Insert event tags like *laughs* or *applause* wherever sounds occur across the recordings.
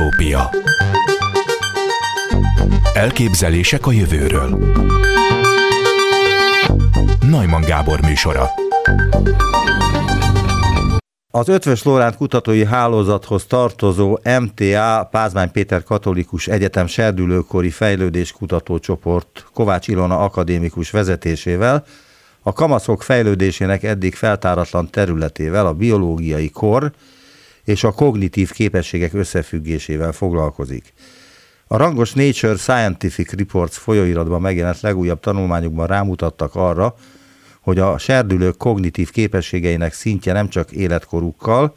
Utópia. Elképzelések a jövőről. Najman Gábor műsora. Az Ötvös Lóránt Kutatói Hálózathoz tartozó MTA Pázmány Péter Katolikus Egyetem Serdülőkori Fejlődés Kutatócsoport Kovács Ilona akadémikus vezetésével a kamaszok fejlődésének eddig feltáratlan területével, a biológiai kor és a kognitív képességek összefüggésével foglalkozik. A rangos Nature Scientific Reports folyóiratban megjelent legújabb tanulmányokban rámutattak arra, hogy a serdülők kognitív képességeinek szintje nem csak életkorukkal,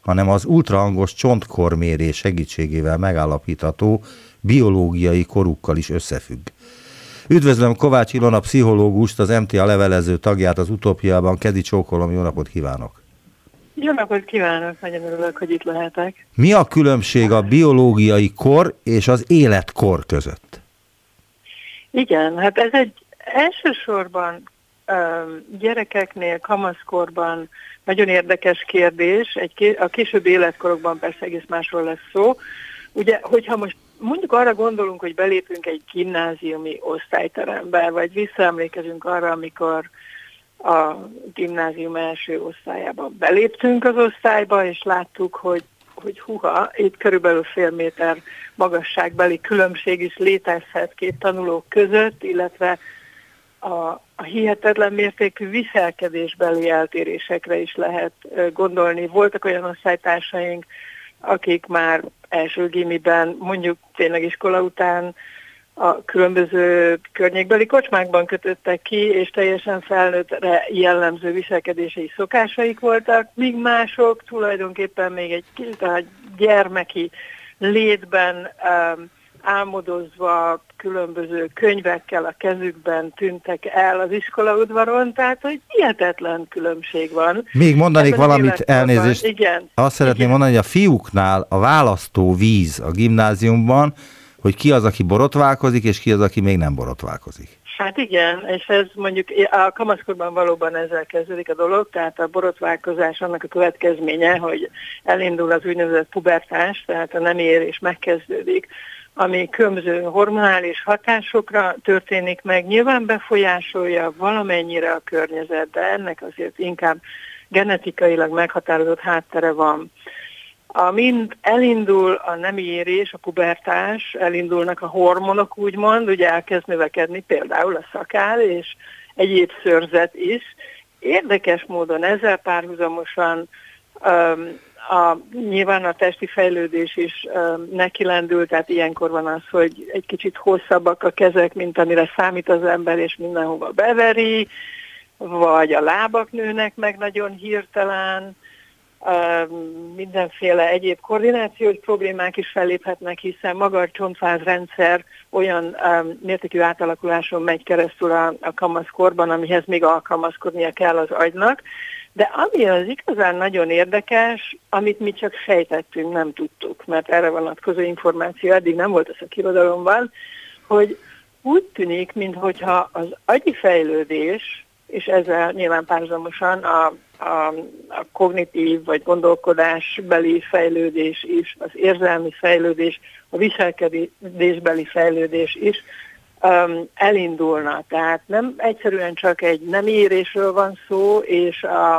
hanem az ultrahangos csontkormérés segítségével megállapítható biológiai korukkal is összefügg. Üdvözlöm Kovács Ilona pszichológust, az MTA levelező tagját az utópiában. Kedi csókolom, jó napot kívánok! Jó napot kívánok, nagyon örülök, hogy itt lehetek. Mi a különbség a biológiai kor és az életkor között? Igen, hát ez egy elsősorban gyerekeknél, kamaszkorban nagyon érdekes kérdés, egy, a később életkorokban persze egész másról lesz szó. Ugye, hogyha most mondjuk arra gondolunk, hogy belépünk egy gimnáziumi osztályterembe, vagy visszaemlékezünk arra, amikor a gimnázium első osztályában beléptünk az osztályba, és láttuk, hogy hogy huha, itt körülbelül fél méter magasságbeli különbség is létezhet két tanulók között, illetve a, a hihetetlen mértékű viselkedésbeli eltérésekre is lehet gondolni. Voltak olyan osztálytársaink, akik már első gimiben, mondjuk tényleg iskola után a különböző környékbeli kocsmákban kötöttek ki, és teljesen felnőttre jellemző viselkedései szokásaik voltak, míg mások tulajdonképpen még egy a gyermeki létben um, álmodozva különböző könyvekkel a kezükben tűntek el az iskolaudvaron, tehát hogy hihetetlen különbség van. Még mondanék Ebben valamit, elnézést. Igen. Azt szeretném igen. mondani, hogy a fiúknál a választó víz a gimnáziumban, hogy ki az, aki borotválkozik, és ki az, aki még nem borotválkozik. Hát igen, és ez mondjuk a kamaszkorban valóban ezzel kezdődik a dolog, tehát a borotválkozás annak a következménye, hogy elindul az úgynevezett pubertás, tehát a nem érés megkezdődik ami különböző hormonális hatásokra történik meg, nyilván befolyásolja valamennyire a környezet, de ennek azért inkább genetikailag meghatározott háttere van. Amint elindul a nemi érés, a pubertás, elindulnak a hormonok úgymond, ugye elkezd növekedni például a szakál és egyéb szörzet is. Érdekes módon ezzel párhuzamosan um, a, nyilván a testi fejlődés is uh, neki lendül, tehát ilyenkor van az, hogy egy kicsit hosszabbak a kezek, mint amire számít az ember, és mindenhova beveri, vagy a lábak nőnek meg nagyon hirtelen, mindenféle egyéb koordinációs problémák is felléphetnek, hiszen maga a csontváz olyan mértékű átalakuláson megy keresztül a, a kamaszkorban, amihez még alkalmazkodnia kell az agynak, de ami az igazán nagyon érdekes, amit mi csak sejtettünk, nem tudtuk, mert erre vonatkozó információ eddig nem volt a kirodalomban, hogy úgy tűnik, mintha az agyi fejlődés, és ezzel nyilván párhuzamosan a, a, a kognitív vagy gondolkodásbeli fejlődés is, az érzelmi fejlődés, a viselkedésbeli fejlődés is um, elindulna. Tehát nem egyszerűen csak egy nem érésről van szó, és a,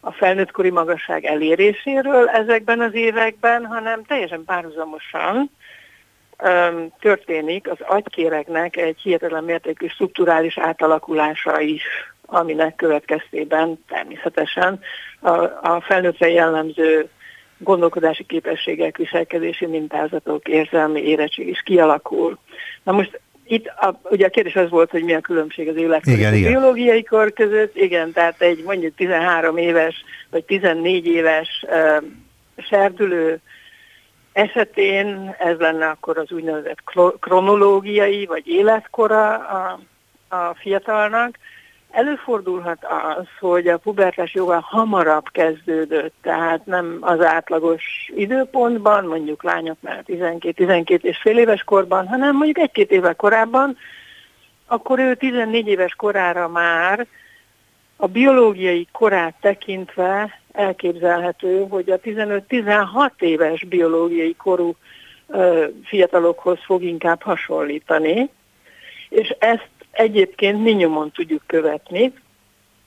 a felnőttkori magasság eléréséről ezekben az években, hanem teljesen párhuzamosan um, történik az agykéregnek egy hihetetlen mértékű strukturális átalakulása is, aminek következtében természetesen a, a felnőttre jellemző gondolkodási képességek, viselkedési mintázatok, érzelmi érettség is kialakul. Na most itt a, ugye a kérdés az volt, hogy mi a különbség az életkor igen, és a biológiai kor között. Igen, tehát egy mondjuk 13 éves vagy 14 éves uh, serdülő esetén ez lenne akkor az úgynevezett kronológiai vagy életkora a, a fiatalnak, Előfordulhat az, hogy a pubertás jóval hamarabb kezdődött, tehát nem az átlagos időpontban, mondjuk lányoknál 12-12 és fél éves korban, hanem mondjuk egy-két évvel korábban, akkor ő 14 éves korára már a biológiai korát tekintve elképzelhető, hogy a 15-16 éves biológiai korú fiatalokhoz fog inkább hasonlítani, és ezt egyébként minimum tudjuk követni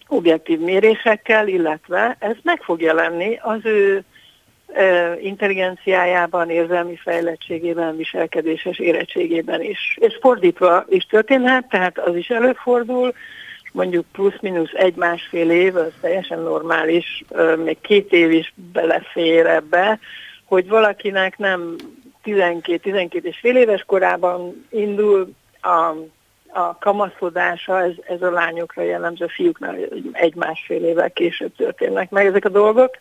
objektív mérésekkel, illetve ez meg fog jelenni az ő intelligenciájában, érzelmi fejlettségében, viselkedéses érettségében is. És fordítva is történhet, tehát az is előfordul, mondjuk plusz-minusz egy-másfél év, az teljesen normális, még két év is belefér ebbe, hogy valakinek nem 12-12 és fél éves korában indul a, a kamaszkodása, ez, ez a lányokra jellemző, a fiúknál egy-másfél évvel később történnek meg ezek a dolgok.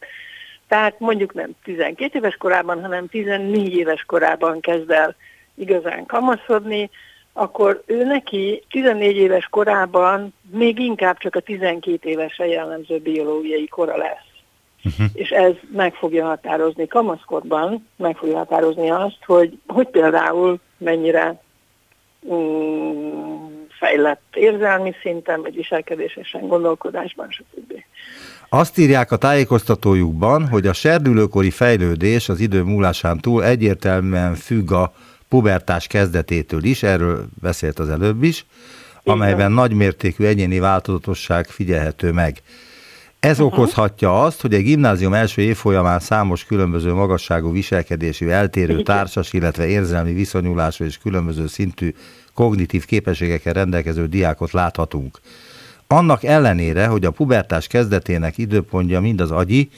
Tehát mondjuk nem 12 éves korában, hanem 14 éves korában kezd el igazán kamaszodni, akkor ő neki 14 éves korában még inkább csak a 12 évesre jellemző biológiai kora lesz. Uh-huh. És ez meg fogja határozni kamaszkorban, meg fogja határozni azt, hogy, hogy például mennyire um, fejlett érzelmi szinten, vagy viselkedésesen, gondolkodásban, stb. Azt írják a tájékoztatójukban, hogy a serdülőkori fejlődés az idő múlásán túl egyértelműen függ a pubertás kezdetétől is, erről beszélt az előbb is, amelyben nagymértékű egyéni változatosság figyelhető meg. Ez uh-huh. okozhatja azt, hogy egy gimnázium első évfolyamán számos különböző magasságú viselkedésű, eltérő társas, illetve érzelmi viszonyulású és különböző szintű kognitív képességekkel rendelkező diákot láthatunk. Annak ellenére, hogy a pubertás kezdetének időpontja mind az agyi,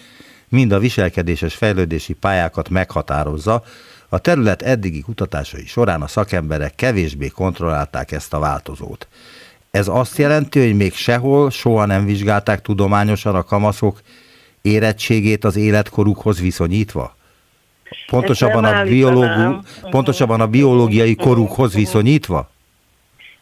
mind a viselkedéses fejlődési pályákat meghatározza, a terület eddigi kutatásai során a szakemberek kevésbé kontrollálták ezt a változót. Ez azt jelenti, hogy még sehol soha nem vizsgálták tudományosan a kamaszok érettségét az életkorukhoz viszonyítva? Pontosabban a, biológu, pontosabban a biológiai korukhoz viszonyítva?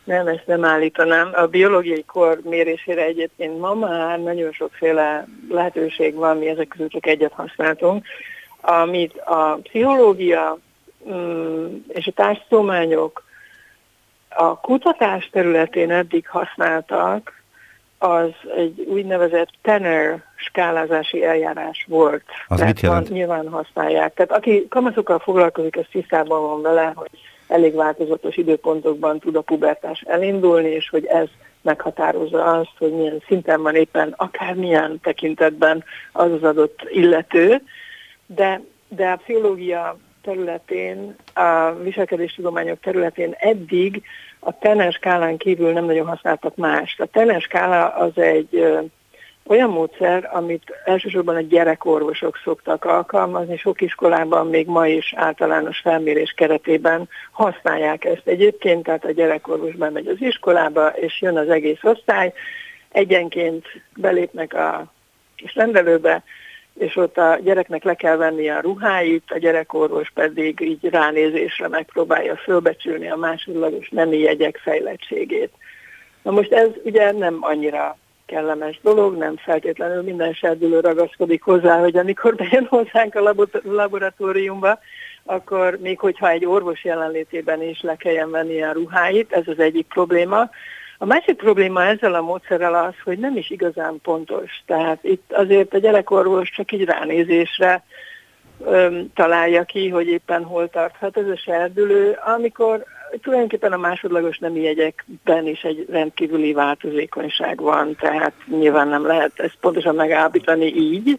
Nem, ezt nem állítanám. A biológiai kor mérésére egyébként ma már nagyon sokféle lehetőség van, mi ezek közül csak egyet használtunk amit a pszichológia mm, és a társadalmányok a kutatás területén eddig használtak, az egy úgynevezett Tenner skálázási eljárás volt. Az Tehát mit jelent? nyilván használják. Tehát aki kamaszokkal foglalkozik, az tisztában van vele, hogy elég változatos időpontokban tud a pubertás elindulni, és hogy ez meghatározza azt, hogy milyen szinten van éppen akármilyen tekintetben az az adott illető de, de a pszichológia területén, a viselkedéstudományok területén eddig a skálán kívül nem nagyon használtak mást. A skála az egy ö, olyan módszer, amit elsősorban a gyerekorvosok szoktak alkalmazni, sok iskolában még ma is általános felmérés keretében használják ezt egyébként, tehát a gyerekorvos bemegy az iskolába, és jön az egész osztály, egyenként belépnek a kis rendelőbe, és ott a gyereknek le kell venni a ruháit, a gyerekorvos pedig így ránézésre megpróbálja fölbecsülni a másodlagos nemi jegyek fejlettségét. Na most ez ugye nem annyira kellemes dolog, nem feltétlenül minden serdülő ragaszkodik hozzá, hogy amikor bejön hozzánk a laboratóriumba, akkor még hogyha egy orvos jelenlétében is le kelljen venni a ruháit, ez az egyik probléma. A másik probléma ezzel a módszerrel az, hogy nem is igazán pontos. Tehát itt azért a gyerekorvos csak így ránézésre öm, találja ki, hogy éppen hol tarthat ez a serdülő, amikor tulajdonképpen a másodlagos nemi jegyekben is egy rendkívüli változékonyság van, tehát nyilván nem lehet ezt pontosan megállapítani így.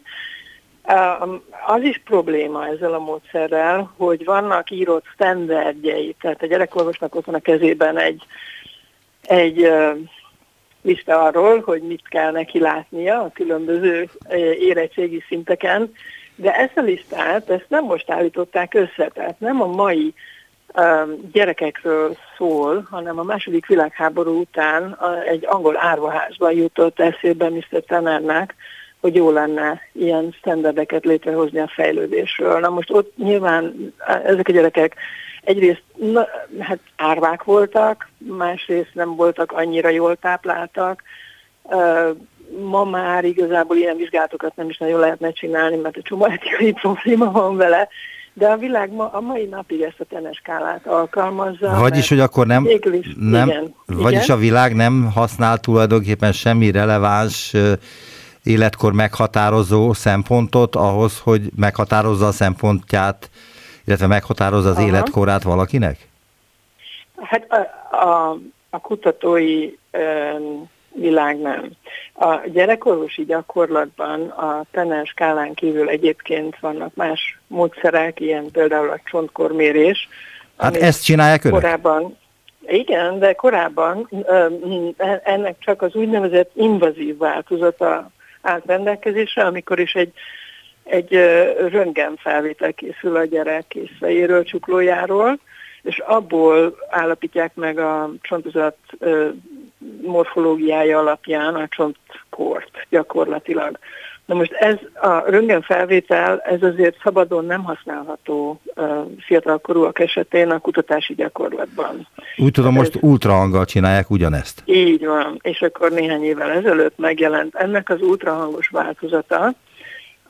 Az is probléma ezzel a módszerrel, hogy vannak írott standardjei, tehát a gyerekorvosnak ott van a kezében egy egy lista arról, hogy mit kell neki látnia a különböző érettségi szinteken, de ezt a listát, ezt nem most állították össze, tehát nem a mai gyerekekről szól, hanem a második világháború után egy angol árvaházban jutott eszébe Mr. Tannernek, hogy jó lenne ilyen standardeket létrehozni a fejlődésről. Na most ott nyilván ezek a gyerekek egyrészt na, hát árvák voltak, másrészt nem voltak annyira jól tápláltak. Ma már igazából ilyen vizsgálatokat nem is nagyon lehetne csinálni, mert egy csomó etikai *laughs* probléma van vele, de a világ ma, a mai napig ezt a teneskálát alkalmazza. Vagyis, hogy akkor nem, is, nem igen, vagyis igen. a világ nem használ tulajdonképpen semmi releváns életkor meghatározó szempontot ahhoz, hogy meghatározza a szempontját, illetve meghatározza az Aha. életkorát valakinek? Hát a, a, a kutatói um, világ nem. A gyerekorvosi gyakorlatban a Tenner skálán kívül egyébként vannak más módszerek, ilyen például a csontkormérés. Hát ezt csinálják önök? Korábban, igen, de korábban ennek csak az úgynevezett invazív változata állt rendelkezésre, amikor is egy, egy röntgenfelvétel készül a gyerek észveiről, csuklójáról, és abból állapítják meg a csontozat morfológiája alapján a csontkort gyakorlatilag. Na most ez a röntgenfelvétel, ez azért szabadon nem használható uh, fiatalkorúak esetén a kutatási gyakorlatban. Úgy tudom, most ultrahanggal csinálják ugyanezt. Így van, és akkor néhány évvel ezelőtt megjelent ennek az ultrahangos változata,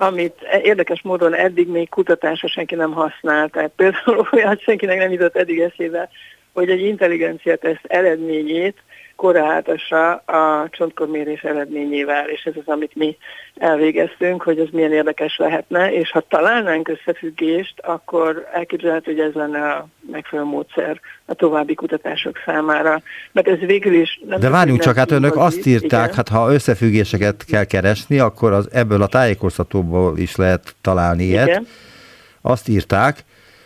amit érdekes módon eddig még kutatásra senki nem használt, tehát például *laughs* olyan senkinek nem jutott eddig eszébe, hogy egy intelligencia teszt eredményét korrelátassa a csontkormérés eredményével, és ez az, amit mi elvégeztünk, hogy ez milyen érdekes lehetne, és ha találnánk összefüggést, akkor elképzelhető, hogy ez lenne a megfelelő módszer a további kutatások számára. Mert ez végül is... Nem De várjunk csak, hát önök azt írták, igen. hát ha összefüggéseket kell keresni, akkor az, ebből a tájékoztatóból is lehet találni ilyet. Igen. Azt írták,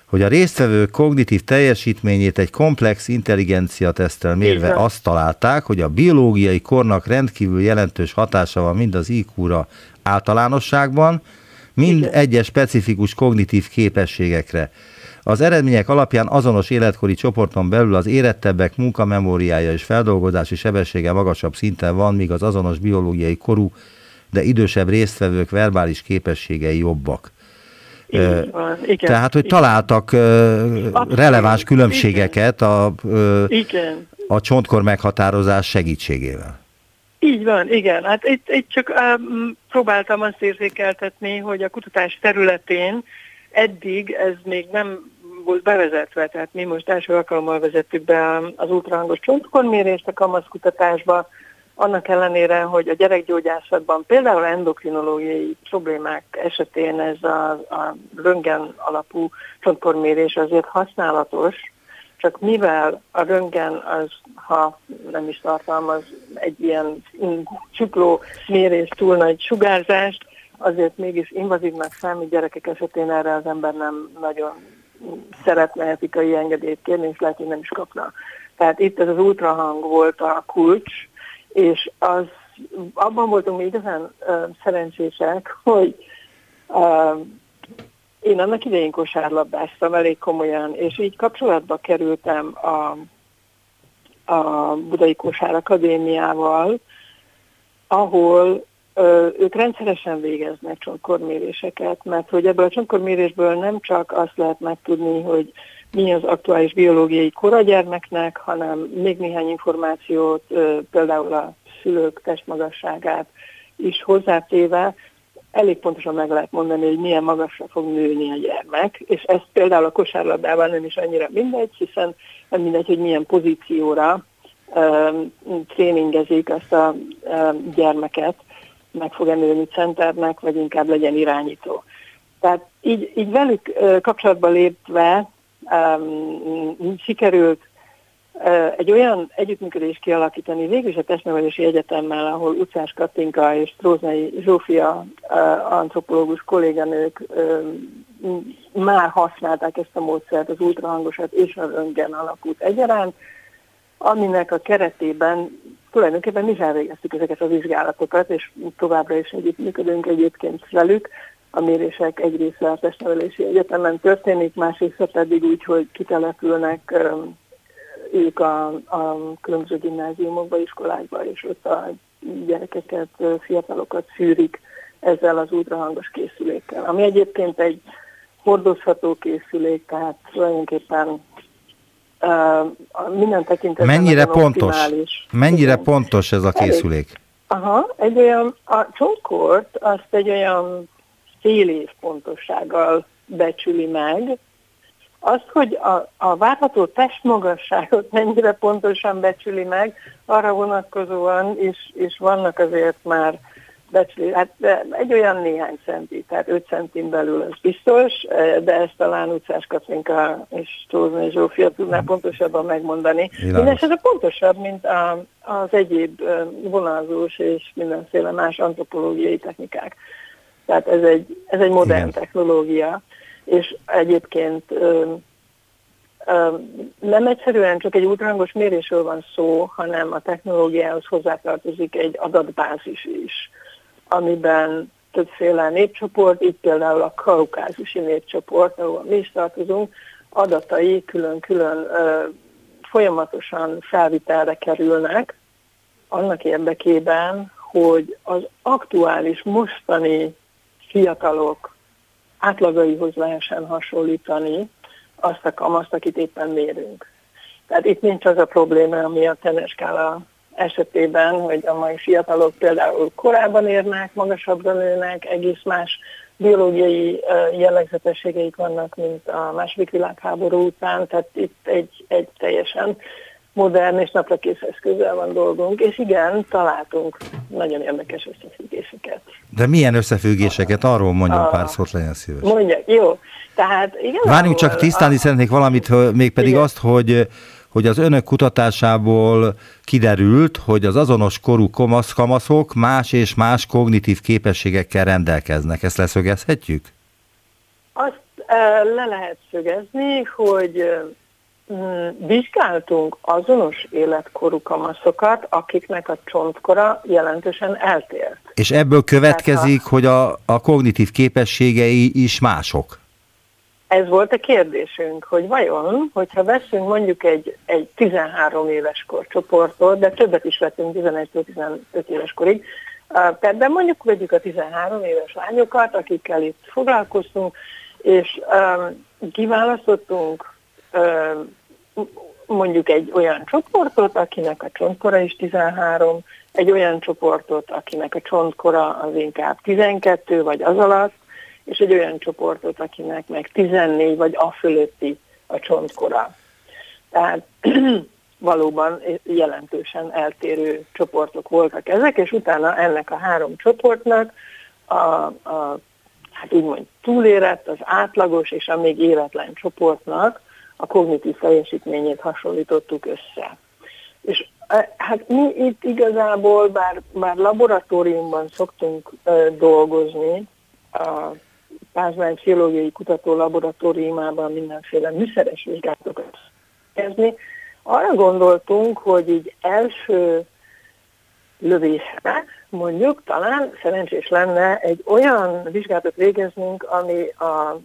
hogy a résztvevők kognitív teljesítményét egy komplex intelligencia tesztel mérve azt találták, hogy a biológiai kornak rendkívül jelentős hatása van mind az IQ-ra általánosságban, mind Igen. egyes specifikus kognitív képességekre. Az eredmények alapján azonos életkori csoporton belül az érettebbek munkamemóriája és feldolgozási sebessége magasabb szinten van, míg az azonos biológiai korú, de idősebb résztvevők verbális képességei jobbak. Van, igen, Tehát, hogy igen. találtak Abszolút, releváns különbségeket a, igen. a csontkor meghatározás segítségével. Így van, igen. Hát itt, itt csak um, próbáltam azt érzékeltetni, hogy a kutatás területén eddig ez még nem volt bevezetve, tehát mi most első alkalommal vezettük be az ultrahangos csontkormérést a kamaszkutatásba, annak ellenére, hogy a gyerekgyógyászatban például endokrinológiai problémák esetén ez a, a röntgen alapú csontkormérés azért használatos, csak mivel a röntgen az, ha nem is tartalmaz egy ilyen csukló mérés túl nagy sugárzást, azért mégis invazívnak számít gyerekek esetén erre az ember nem nagyon szeretne etikai engedélyt kérni, és lehet, hogy nem is kapna. Tehát itt ez az ultrahang volt a kulcs, és az, abban voltunk mi igazán uh, szerencsések, hogy uh, én annak idején kosárlabdáztam elég komolyan, és így kapcsolatba kerültem a, a Budai Kosár Akadémiával, ahol ö, ők rendszeresen végeznek csontkorméréseket, mert hogy ebből a csontkormérésből nem csak azt lehet megtudni, hogy mi az aktuális biológiai kor gyermeknek, hanem még néhány információt, például a szülők testmagasságát is hozzátéve, elég pontosan meg lehet mondani, hogy milyen magasra fog nőni a gyermek, és ez például a kosárlabdában nem is annyira mindegy, hiszen nem mindegy, hogy milyen pozícióra um, tréningezik azt a um, gyermeket, meg fog nőni centernek, vagy inkább legyen irányító. Tehát így, így velük uh, kapcsolatba lépve um, sikerült uh, egy olyan együttműködést kialakítani végül is a Testnevelési Egyetemmel, ahol Utcás Katinka és Tróznai Zsófia uh, antropológus kolléganők uh, már használták ezt a módszert, az ultrahangosat és a röntgen alapút egyaránt, aminek a keretében tulajdonképpen mi elvégeztük ezeket a vizsgálatokat, és továbbra is együttműködünk egyébként velük, a mérések egy része a testnevelési egyetemen történik, másrészt pedig úgy, hogy kitelepülnek ők a, a különböző gimnáziumokba, iskolákba, és ott a gyerekeket, fiatalokat szűrik ezzel az ultrahangos készülékkel. Ami egyébként egy hordozható készülék, tehát tulajdonképpen uh, minden tekintetben mennyire pontos, mennyire Igen. pontos ez a készülék? Aha, egy olyan, a csontkort azt egy olyan fél év pontossággal becsüli meg. Azt, hogy a, a várható testmagasságot mennyire pontosan becsüli meg, arra vonatkozóan is, is vannak azért már becslés, hát egy olyan néhány centi, tehát 5 centin belül az biztos, de ezt talán utcás Katrinka és Tózna Zsófia tudná pontosabban megmondani. Mindenesetre pontosabb, mint a, az egyéb vonalzós és mindenféle más antropológiai technikák. Tehát ez egy, ez egy modern Igen. technológia, és egyébként nem egyszerűen csak egy ultrahangos mérésről van szó, hanem a technológiához hozzátartozik egy adatbázis is, amiben többféle népcsoport, így például a kaukázusi népcsoport, ahol mi is tartozunk, adatai külön-külön folyamatosan felvitelre kerülnek, annak érdekében, hogy az aktuális, mostani fiatalok átlagaihoz lehessen hasonlítani, azt a kamaszt, akit éppen mérünk. Tehát itt nincs az a probléma, ami a teneskála esetében, hogy a mai fiatalok például korábban érnek, magasabbra nőnek, egész más biológiai jellegzetességeik vannak, mint a második világháború után, tehát itt egy, egy teljesen modern és napra kész eszközzel van dolgunk, és igen, találtunk nagyon érdekes összefüggéseket. De milyen összefüggéseket? Arról mondjon a... pár szót, legyen szíves. Mondjak, jó. Tehát igen. Várjunk csak tisztálni a... szeretnék valamit, mégpedig igen. azt, hogy hogy az önök kutatásából kiderült, hogy az azonos korú kamasz, kamaszok más és más kognitív képességekkel rendelkeznek. Ezt leszögezhetjük? Azt le lehet szögezni, hogy vizsgáltunk azonos életkorú kamaszokat, akiknek a csontkora jelentősen eltért. És ebből következik, a... hogy a, a kognitív képességei is mások? Ez volt a kérdésünk, hogy vajon, hogyha veszünk mondjuk egy, egy 13 éves korcsoportot, de többet is vettünk 11-15 éves korig, de mondjuk vegyük a 13 éves lányokat, akikkel itt foglalkoztunk, és um, kiválasztottunk mondjuk egy olyan csoportot, akinek a csontkora is 13, egy olyan csoportot, akinek a csontkora az inkább 12 vagy az alatt, és egy olyan csoportot, akinek meg 14 vagy a fölötti a csontkora. Tehát *clears throat* valóban jelentősen eltérő csoportok voltak ezek, és utána ennek a három csoportnak a, a hát úgymond túlérett, az átlagos és a még életlen csoportnak a kognitív teljesítményét hasonlítottuk össze. És e, hát mi itt igazából, bár, bár laboratóriumban szoktunk e, dolgozni, a Pázmány Pszichológiai Kutató Laboratóriumában mindenféle műszeres vizsgálatokat kezdni, arra gondoltunk, hogy így első lövésre mondjuk talán szerencsés lenne egy olyan vizsgálatot végeznünk, ami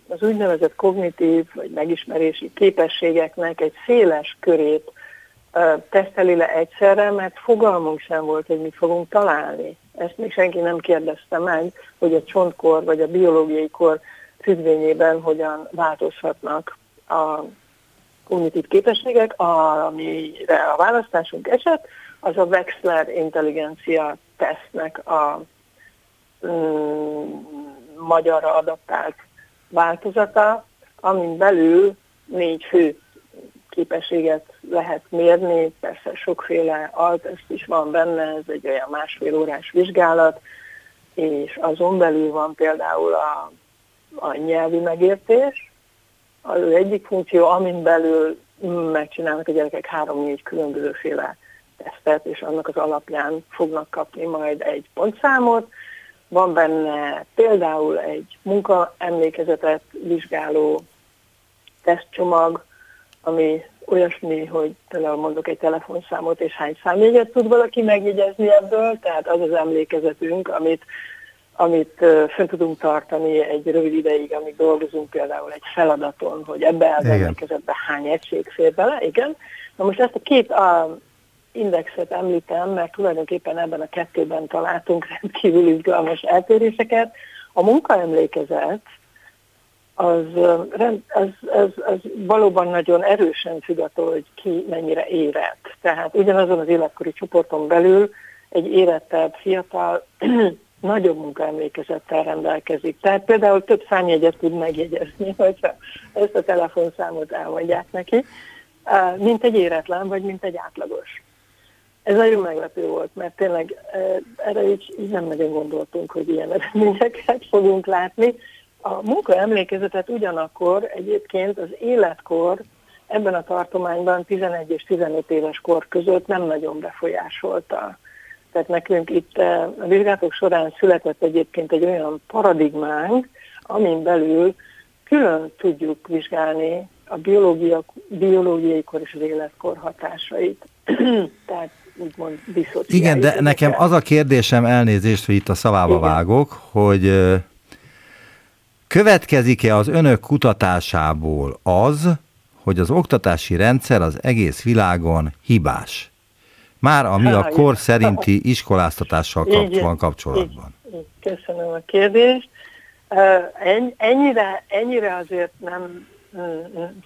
az úgynevezett kognitív vagy megismerési képességeknek egy széles körét teszteli le egyszerre, mert fogalmunk sem volt, hogy mit fogunk találni. Ezt még senki nem kérdezte meg, hogy a csontkor vagy a biológiai kor függvényében hogyan változhatnak a kognitív képességek, amire a választásunk esett, az a Wexler intelligencia tesznek a mm, magyarra adaptált változata, amin belül négy fő képességet lehet mérni, persze sokféle alteszt is van benne, ez egy olyan másfél órás vizsgálat, és azon belül van például a, a nyelvi megértés, az egyik funkció, amin belül megcsinálnak a gyerekek három-négy különbözőféle tesztet, és annak az alapján fognak kapni majd egy pontszámot. Van benne például egy munkaemlékezetet vizsgáló tesztcsomag, ami olyasmi, hogy például mondok egy telefonszámot, és hány számjegyet tud valaki megjegyezni ebből, tehát az az emlékezetünk, amit, amit fönn tudunk tartani egy rövid ideig, amíg dolgozunk például egy feladaton, hogy ebbe az emlékezetbe hány egység fér bele, igen. Na most ezt a két a, indexet említem, mert tulajdonképpen ebben a kettőben találtunk *laughs* rendkívül izgalmas eltéréseket. A munkaemlékezet az, az, az, az valóban nagyon erősen függ attól, hogy ki mennyire érett. Tehát ugyanazon az életkori csoporton belül egy érettebb fiatal *clears throat* nagyobb munkaemlékezettel rendelkezik. Tehát például több számjegyet tud megjegyezni, *laughs* hogyha ezt a telefonszámot elmondják neki, mint egy éretlen, vagy mint egy átlagos. Ez nagyon meglepő volt, mert tényleg erre így, így nem nagyon gondoltunk, hogy ilyen eredményeket fogunk látni. A munka emlékezetet ugyanakkor egyébként az életkor ebben a tartományban 11 és 15 éves kor között nem nagyon befolyásolta. Tehát nekünk itt a vizsgálatok során született egyébként egy olyan paradigmánk, amin belül külön tudjuk vizsgálni a biológia, biológiai kor és az életkor hatásait. *clears throat* Tehát úgymond Igen, de nekem az a kérdésem, elnézést, hogy itt a szavába Igen. vágok, hogy következik-e az önök kutatásából az, hogy az oktatási rendszer az egész világon hibás? Már ami a kor szerinti iskoláztatással kap- van kapcsolatban. Köszönöm a kérdést. Ennyire, ennyire azért nem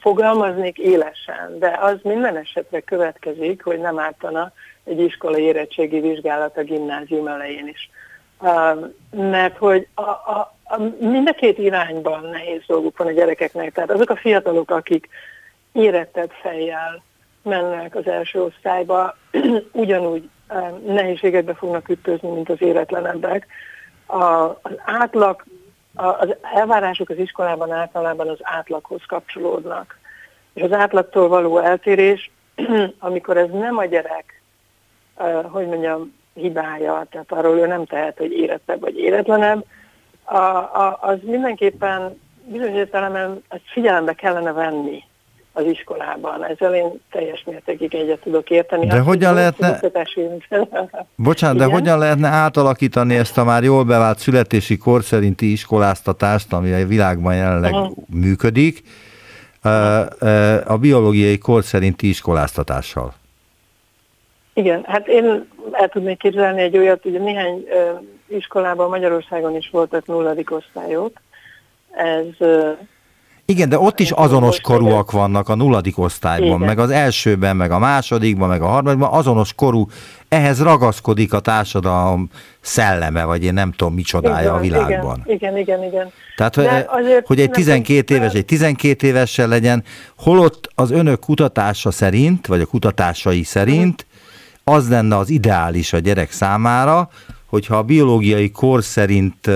fogalmaznék élesen, de az minden esetre következik, hogy nem ártana egy iskolai érettségi vizsgálat a gimnázium elején is. Mert hogy a, a, a, mind a két irányban nehéz dolguk van a gyerekeknek. Tehát azok a fiatalok, akik érettebb fejjel mennek az első osztályba, *clears throat* ugyanúgy nehézségekbe fognak ütközni, mint az éretlenebbek. A, az átlag az elvárások az iskolában általában az átlaghoz kapcsolódnak. És az átlagtól való eltérés, *clears throat* amikor ez nem a gyerek, hogy mondjam, hibája, tehát arról ő nem tehet, hogy érettebb vagy éretlenebb, az mindenképpen bizonyos értelemben ezt figyelembe kellene venni az iskolában. Ezzel én teljes mértékig egyet tudok érteni. De hát, hogyan lehetne... *laughs* Bocsánat, de hogyan lehetne átalakítani ezt a már jól bevált születési kor szerinti iskoláztatást, ami a világban jelenleg uh-huh. működik, a biológiai kor szerinti iskoláztatással? Igen, hát én el tudnék képzelni egy olyat, ugye néhány iskolában Magyarországon is voltak nulladik osztályok. Ez igen, de ott is azonos korúak vannak a nulladik osztályban, Igen. meg az elsőben, meg a másodikban, meg a harmadikban, azonos korú, ehhez ragaszkodik a társadalom szelleme, vagy én nem tudom micsodája igen, a világban. Igen, igen, igen. Tehát, hogy, hogy egy 12 éves, egy 12 évessel legyen, holott az önök kutatása szerint, vagy a kutatásai szerint, az lenne az ideális a gyerek számára, hogyha a biológiai kor szerint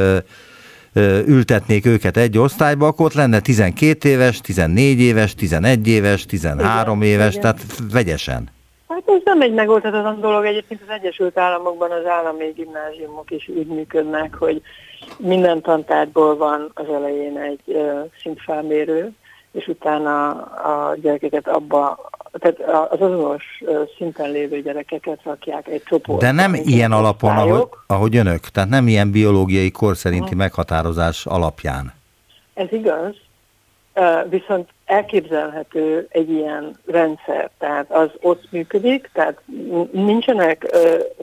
ültetnék őket egy osztályba, akkor ott lenne 12 éves, 14 éves, 11 éves, 13 igen, éves, igen. tehát vegyesen. Hát ez nem egy megoldhatatlan dolog. Egyébként az Egyesült Államokban az állami gimnáziumok is úgy működnek, hogy minden tantárból van az elején egy uh, szintfelmérő, és utána a gyerekeket abba tehát az azonos szinten lévő gyerekeket rakják egy csoport. De nem ilyen alapon, ahogy, ahogy önök, tehát nem ilyen biológiai kor szerinti meghatározás alapján. Ez igaz, viszont elképzelhető egy ilyen rendszer, tehát az ott működik, tehát nincsenek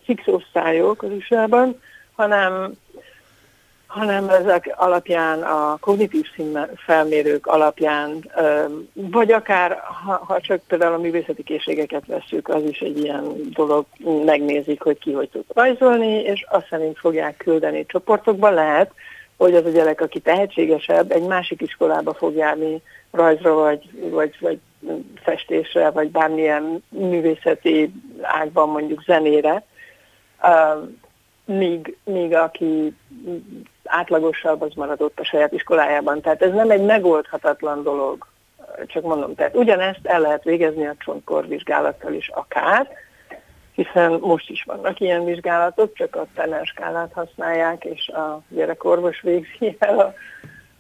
fix osztályok az USA-ban, hanem hanem ezek alapján, a kognitív felmérők alapján, vagy akár, ha, ha csak például a művészeti készségeket veszük, az is egy ilyen dolog, megnézik, hogy ki hogy tud rajzolni, és azt szerint fogják küldeni csoportokba. Lehet, hogy az a gyerek, aki tehetségesebb, egy másik iskolába fog járni rajzra, vagy, vagy, vagy festésre, vagy bármilyen művészeti ágban, mondjuk zenére, míg, míg aki átlagosabb, az maradott a saját iskolájában. Tehát ez nem egy megoldhatatlan dolog, csak mondom, tehát ugyanezt el lehet végezni a csontkorvizsgálattal is akár, hiszen most is vannak ilyen vizsgálatok, csak a Tanner skálát használják, és a gyerekorvos végzi el a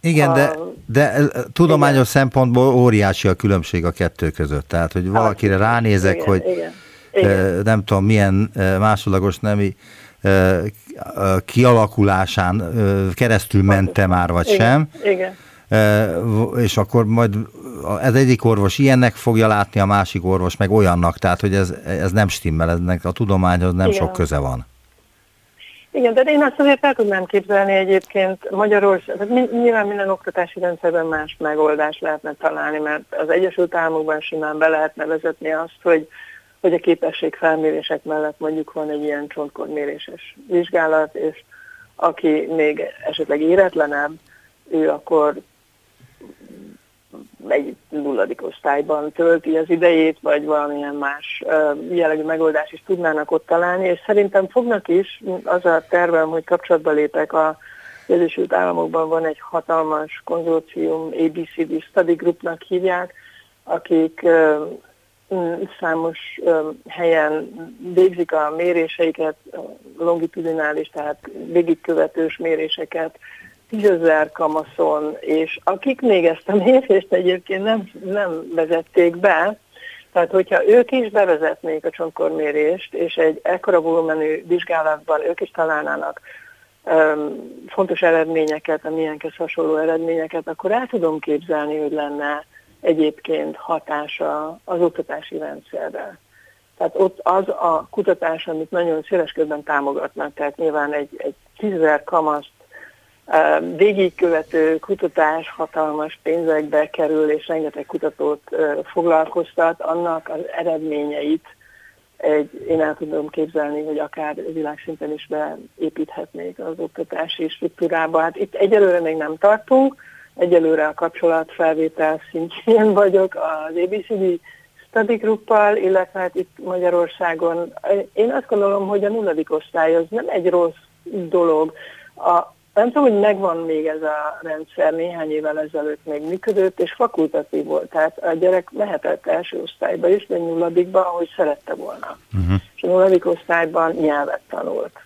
igen, a, de, de tudományos igen. szempontból óriási a különbség a kettő között. Tehát, hogy valakire ránézek, igen, hogy igen, igen. nem tudom, milyen másodlagos nemi kialakulásán keresztül mente már, vagy igen, sem. Igen. És akkor majd ez egyik orvos ilyennek fogja látni, a másik orvos meg olyannak, tehát hogy ez, ez nem stimmel, ennek a tudományhoz nem Igen. sok köze van. Igen, de én azt azért el tudnám képzelni egyébként Magyarország, nyilván minden oktatási rendszerben más megoldást lehetne találni, mert az Egyesült Államokban simán be lehetne vezetni azt, hogy hogy a képességfelmérések mellett mondjuk van egy ilyen csontkorméréses vizsgálat, és aki még esetleg éretlenebb, ő akkor egy nulladik osztályban tölti az idejét, vagy valamilyen más jellegű megoldást is tudnának ott találni, és szerintem fognak is, az a tervem, hogy kapcsolatba lépek a az Egyesült Államokban van egy hatalmas konzorcium, ABCD Study Groupnak hívják, akik számos helyen végzik a méréseiket, longitudinális, tehát végigkövetős méréseket, tízezer kamaszon, és akik még ezt a mérést egyébként nem, nem vezették be, tehát hogyha ők is bevezetnék a csontkormérést, és egy ekkora volumenű vizsgálatban ők is találnának um, fontos eredményeket, a milyenkhez hasonló eredményeket, akkor el tudom képzelni, hogy lenne egyébként hatása az oktatási rendszerre. Tehát ott az a kutatás, amit nagyon széles körben támogatnak, tehát nyilván egy, egy tízezer kamaszt végigkövető kutatás hatalmas pénzekbe kerül, és rengeteg kutatót foglalkoztat, annak az eredményeit egy, én el tudom képzelni, hogy akár világszinten is beépíthetnék az oktatási struktúrába. Hát itt egyelőre még nem tartunk, egyelőre a kapcsolatfelvétel szintjén *laughs* vagyok az ABCD study gruppal, illetve hát itt Magyarországon. Én azt gondolom, hogy a nulladik osztály az nem egy rossz dolog. A, nem tudom, hogy megvan még ez a rendszer, néhány évvel ezelőtt még működött, és fakultatív volt. Tehát a gyerek mehetett első osztályba is, de nulladikba, ahogy szerette volna. Uh-huh. És a nulladik osztályban nyelvet tanult.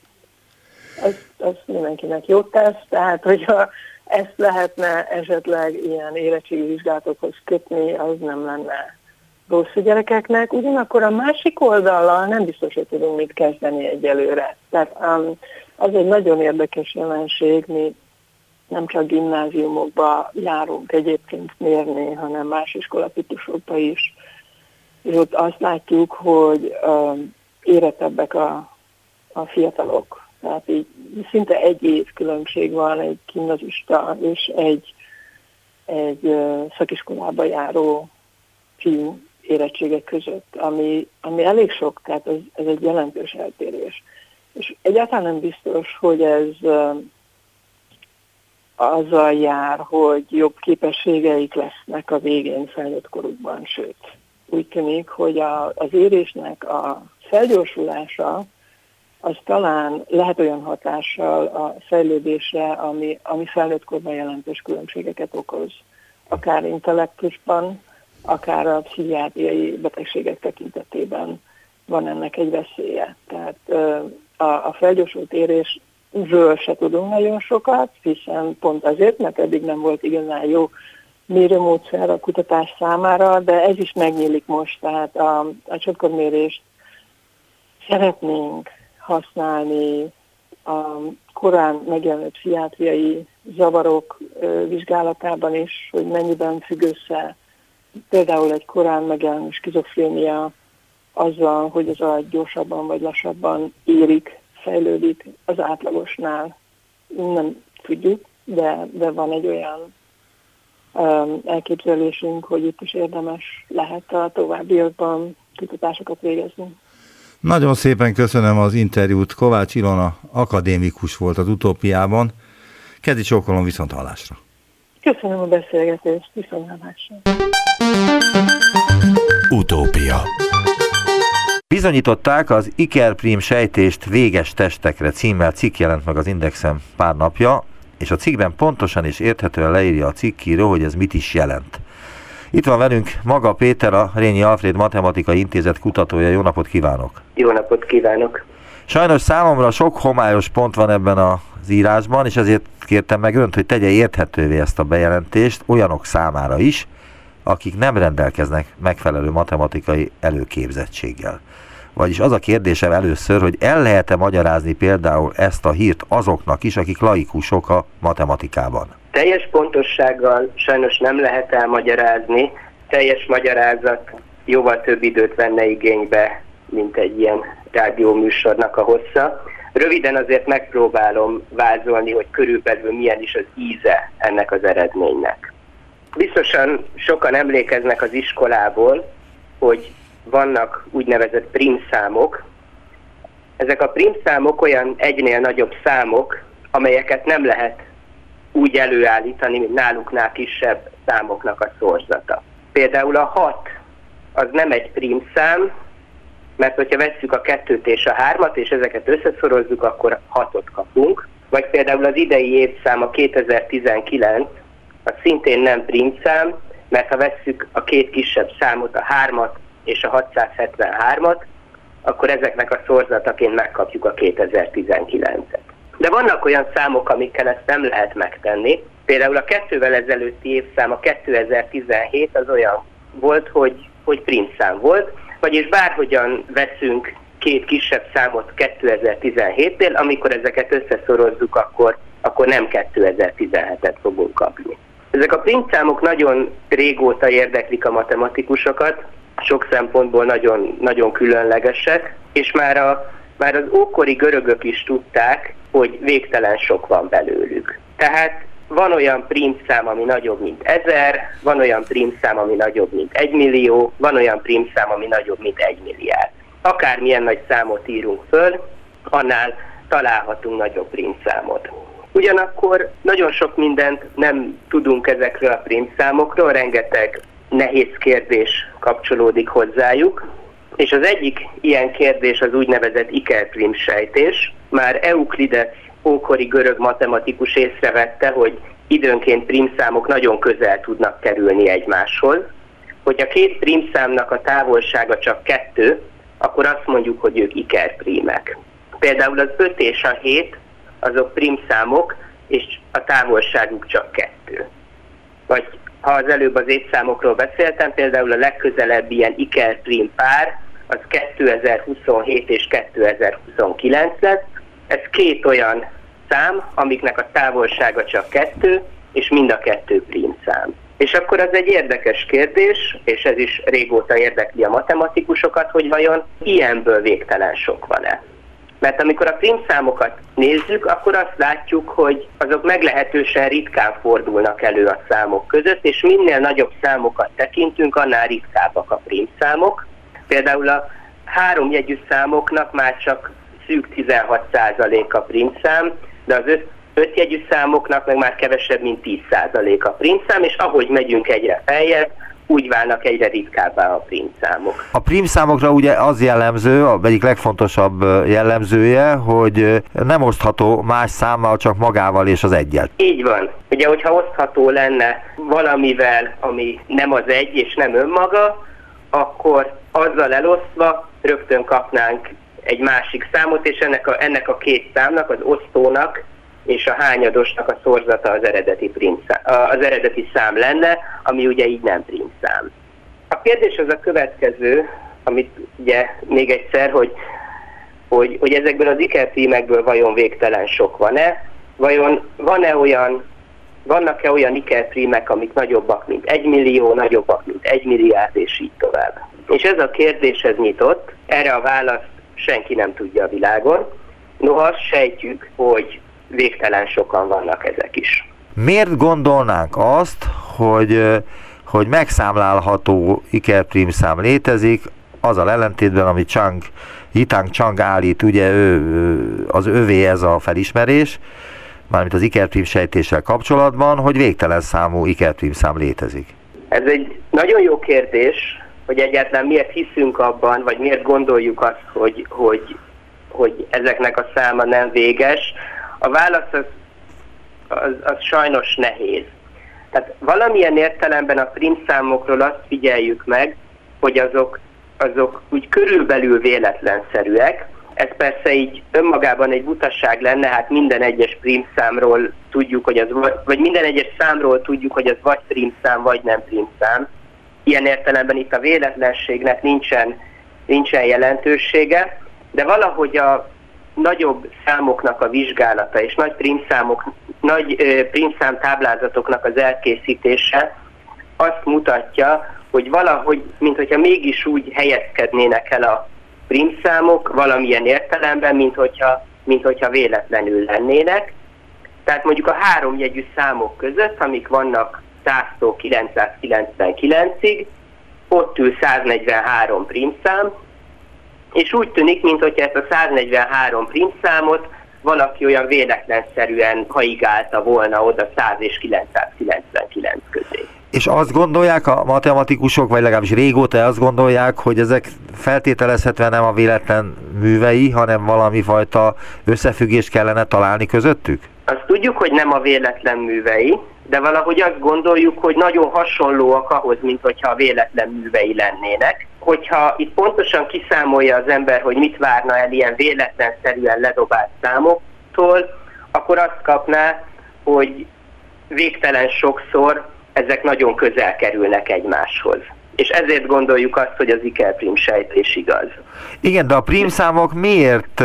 Ez, ez mindenkinek jót tesz, tehát hogyha ezt lehetne esetleg ilyen érettségi vizsgálatokhoz kötni, az nem lenne rossz a gyerekeknek. Ugyanakkor a másik oldallal nem biztos, hogy tudunk mit kezdeni egyelőre. Tehát um, az egy nagyon érdekes jelenség, mi nem csak gimnáziumokba járunk egyébként mérni, hanem más iskolatípusokba is. És ott azt látjuk, hogy um, éretebbek a, a fiatalok. Tehát így szinte egy év különbség van egy gimnazista és egy, egy szakiskolába járó fiú érettségek között, ami, ami elég sok, tehát ez, ez egy jelentős eltérés. És egyáltalán nem biztos, hogy ez azzal jár, hogy jobb képességeik lesznek a végén felnőtt korukban, sőt. Úgy tűnik, hogy a, az érésnek a felgyorsulása az talán lehet olyan hatással a fejlődésre, ami, ami felnőtt korban jelentős különbségeket okoz. Akár intellektusban, akár a pszichiátriai betegségek tekintetében van ennek egy veszélye. Tehát a, a felgyorsult érésről se tudunk nagyon sokat, hiszen pont azért, mert eddig nem volt igazán jó mérőmódszer a kutatás számára, de ez is megnyílik most, tehát a, a csontkormérést szeretnénk használni a korán megjelenő pszichiátriai zavarok vizsgálatában is, hogy mennyiben függ össze például egy korán megjelenő skizofrénia azzal, hogy az agy gyorsabban vagy lassabban érik, fejlődik az átlagosnál. Nem tudjuk, de, de van egy olyan um, elképzelésünk, hogy itt is érdemes lehet a továbbiakban kutatásokat végezni. Nagyon szépen köszönöm az interjút. Kovács Ilona akadémikus volt az utópiában. Kedi csókolom viszont hallásra. Köszönöm a beszélgetést, viszont hallásra. Utópia Bizonyították az Ikerprim sejtést véges testekre címmel cikk jelent meg az Indexen pár napja, és a cikkben pontosan és érthetően leírja a cikkíró, hogy ez mit is jelent. Itt van velünk maga Péter, a Rényi Alfred Matematikai Intézet kutatója. Jó napot kívánok! Jó napot kívánok! Sajnos számomra sok homályos pont van ebben az írásban, és ezért kértem meg önt, hogy tegye érthetővé ezt a bejelentést olyanok számára is, akik nem rendelkeznek megfelelő matematikai előképzettséggel. Vagyis az a kérdésem először, hogy el lehet-e magyarázni például ezt a hírt azoknak is, akik laikusok a matematikában? Teljes pontossággal sajnos nem lehet elmagyarázni, teljes magyarázat jóval több időt venne igénybe, mint egy ilyen rádióműsornak a hossza. Röviden azért megpróbálom vázolni, hogy körülbelül milyen is az íze ennek az eredménynek. Biztosan sokan emlékeznek az iskolából, hogy vannak úgynevezett primszámok. Ezek a primszámok olyan egynél nagyobb számok, amelyeket nem lehet úgy előállítani, mint náluknál kisebb számoknak a szorzata. Például a 6 az nem egy prímszám, mert hogyha vesszük a kettőt és a hármat, és ezeket összeszorozzuk, akkor hatot kapunk. Vagy például az idei évszám, a 2019, az szintén nem prímszám, mert ha vesszük a két kisebb számot, a hármat és a 673-at, akkor ezeknek a szorzataként megkapjuk a 2019-et. De vannak olyan számok, amikkel ezt nem lehet megtenni. Például a kettővel ezelőtti évszám, a 2017 az olyan volt, hogy, hogy prímszám volt, vagyis bárhogyan veszünk két kisebb számot 2017-nél, amikor ezeket összeszorozzuk, akkor, akkor nem 2017-et fogunk kapni. Ezek a prímszámok nagyon régóta érdeklik a matematikusokat, sok szempontból nagyon, nagyon különlegesek, és már, a, már az ókori görögök is tudták, hogy végtelen sok van belőlük. Tehát van olyan prímszám, ami nagyobb, mint ezer, van olyan prímszám, ami nagyobb, mint egy millió, van olyan prímszám, ami nagyobb, mint egy milliárd. Akármilyen nagy számot írunk föl, annál találhatunk nagyobb prímszámot. Ugyanakkor nagyon sok mindent nem tudunk ezekről a prímszámokról, rengeteg nehéz kérdés kapcsolódik hozzájuk, és az egyik ilyen kérdés az úgynevezett Iker-prim sejtés. Már Euklides ókori görög matematikus észrevette, hogy időnként prímszámok nagyon közel tudnak kerülni egymáshoz. Hogy a két prímszámnak a távolsága csak kettő, akkor azt mondjuk, hogy ők ikerprímek. Például az 5 és a 7 azok prímszámok, és a távolságuk csak kettő. Vagy ha az előbb az évszámokról beszéltem, például a legközelebbi ilyen ikerprim pár, az 2027 és 2029 lesz, ez két olyan szám, amiknek a távolsága csak kettő, és mind a kettő szám. És akkor az egy érdekes kérdés, és ez is régóta érdekli a matematikusokat, hogy vajon ilyenből végtelen sok van-e. Mert amikor a prímszámokat nézzük, akkor azt látjuk, hogy azok meglehetősen ritkán fordulnak elő a számok között, és minél nagyobb számokat tekintünk, annál ritkábbak a prímszámok. Például a három jegyű számoknak már csak szűk 16% a prímszám, de az öt, ötjegyű számoknak meg már kevesebb, mint 10% a prímszám, és ahogy megyünk egyre feljebb, úgy válnak egyre ritkábbá a prímszámok. A prímszámokra ugye az jellemző, a egyik legfontosabb jellemzője, hogy nem osztható más számmal, csak magával és az egyet. Így van. Ugye, hogyha osztható lenne valamivel, ami nem az egy és nem önmaga, akkor azzal elosztva rögtön kapnánk egy másik számot, és ennek a, ennek a két számnak, az osztónak és a hányadosnak a szorzata az eredeti, primszám, az eredeti szám lenne, ami ugye így nem primszám. A kérdés az a következő, amit ugye még egyszer, hogy, hogy, hogy ezekből az ikerprímekből vajon végtelen sok van-e, vajon van-e olyan, vannak-e olyan ikerprímek, amik nagyobbak, mint egy millió, nagyobbak, mint egy milliárd, és így tovább. És ez a kérdés ez nyitott, erre a választ senki nem tudja a világon. Noha azt sejtjük, hogy végtelen sokan vannak ezek is. Miért gondolnánk azt, hogy, hogy megszámlálható ikerprímszám létezik, az a ellentétben, amit Chang, Yitang Chang állít, ugye ő, az övé ez a felismerés, mármint az ikerprim sejtéssel kapcsolatban, hogy végtelen számú ikerprímszám létezik. Ez egy nagyon jó kérdés, hogy egyáltalán miért hiszünk abban, vagy miért gondoljuk azt, hogy, hogy, hogy ezeknek a száma nem véges. A válasz az, az, az sajnos nehéz. Tehát valamilyen értelemben a primszámokról azt figyeljük meg, hogy azok, azok úgy körülbelül véletlenszerűek. Ez persze így önmagában egy butasság lenne, hát minden egyes primszámról tudjuk, hogy az vagy minden egyes számról tudjuk, hogy az vagy primszám, vagy nem primszám ilyen értelemben itt a véletlenségnek nincsen, nincsen jelentősége, de valahogy a nagyobb számoknak a vizsgálata és nagy prímszámok, nagy prímszám táblázatoknak az elkészítése azt mutatja, hogy valahogy, mint hogyha mégis úgy helyezkednének el a prímszámok valamilyen értelemben, mint hogyha, mint hogyha véletlenül lennének. Tehát mondjuk a három jegyű számok között, amik vannak 100-tól 999-ig, ott ül 143 prímszám, és úgy tűnik, mintha ezt a 143 prímszámot valaki olyan véletlenszerűen haigálta volna oda 100 és 999 közé. És azt gondolják a matematikusok, vagy legalábbis régóta azt gondolják, hogy ezek feltételezhetően nem a véletlen művei, hanem valami fajta összefüggést kellene találni közöttük? Azt tudjuk, hogy nem a véletlen művei, de valahogy azt gondoljuk, hogy nagyon hasonlóak ahhoz, mint hogyha véletlen művei lennének. Hogyha itt pontosan kiszámolja az ember, hogy mit várna el ilyen véletlenszerűen ledobált számoktól, akkor azt kapná, hogy végtelen sokszor ezek nagyon közel kerülnek egymáshoz. És ezért gondoljuk azt, hogy az ikerprim sejtés igaz. Igen, de a prímszámok miért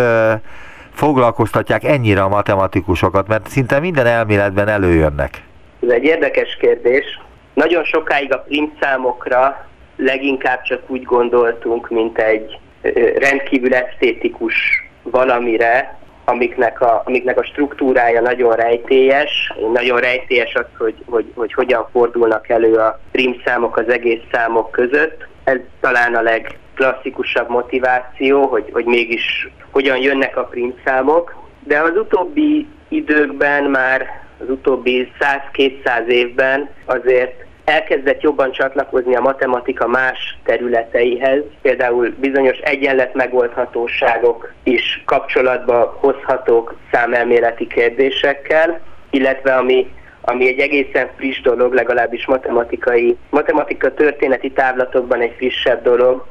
foglalkoztatják ennyire a matematikusokat, mert szinte minden elméletben előjönnek. Ez egy érdekes kérdés. Nagyon sokáig a prímszámokra leginkább csak úgy gondoltunk, mint egy rendkívül esztétikus valamire, amiknek a, amiknek a struktúrája nagyon rejtélyes. Nagyon rejtélyes az, hogy, hogy, hogy hogyan fordulnak elő a prímszámok az egész számok között. Ez talán a legklasszikusabb motiváció, hogy, hogy mégis hogyan jönnek a prímszámok. De az utóbbi időkben már az utóbbi 100-200 évben azért elkezdett jobban csatlakozni a matematika más területeihez, például bizonyos egyenlet megoldhatóságok is kapcsolatba hozhatók számelméleti kérdésekkel, illetve ami ami egy egészen friss dolog, legalábbis matematikai, matematika történeti távlatokban egy frissebb dolog,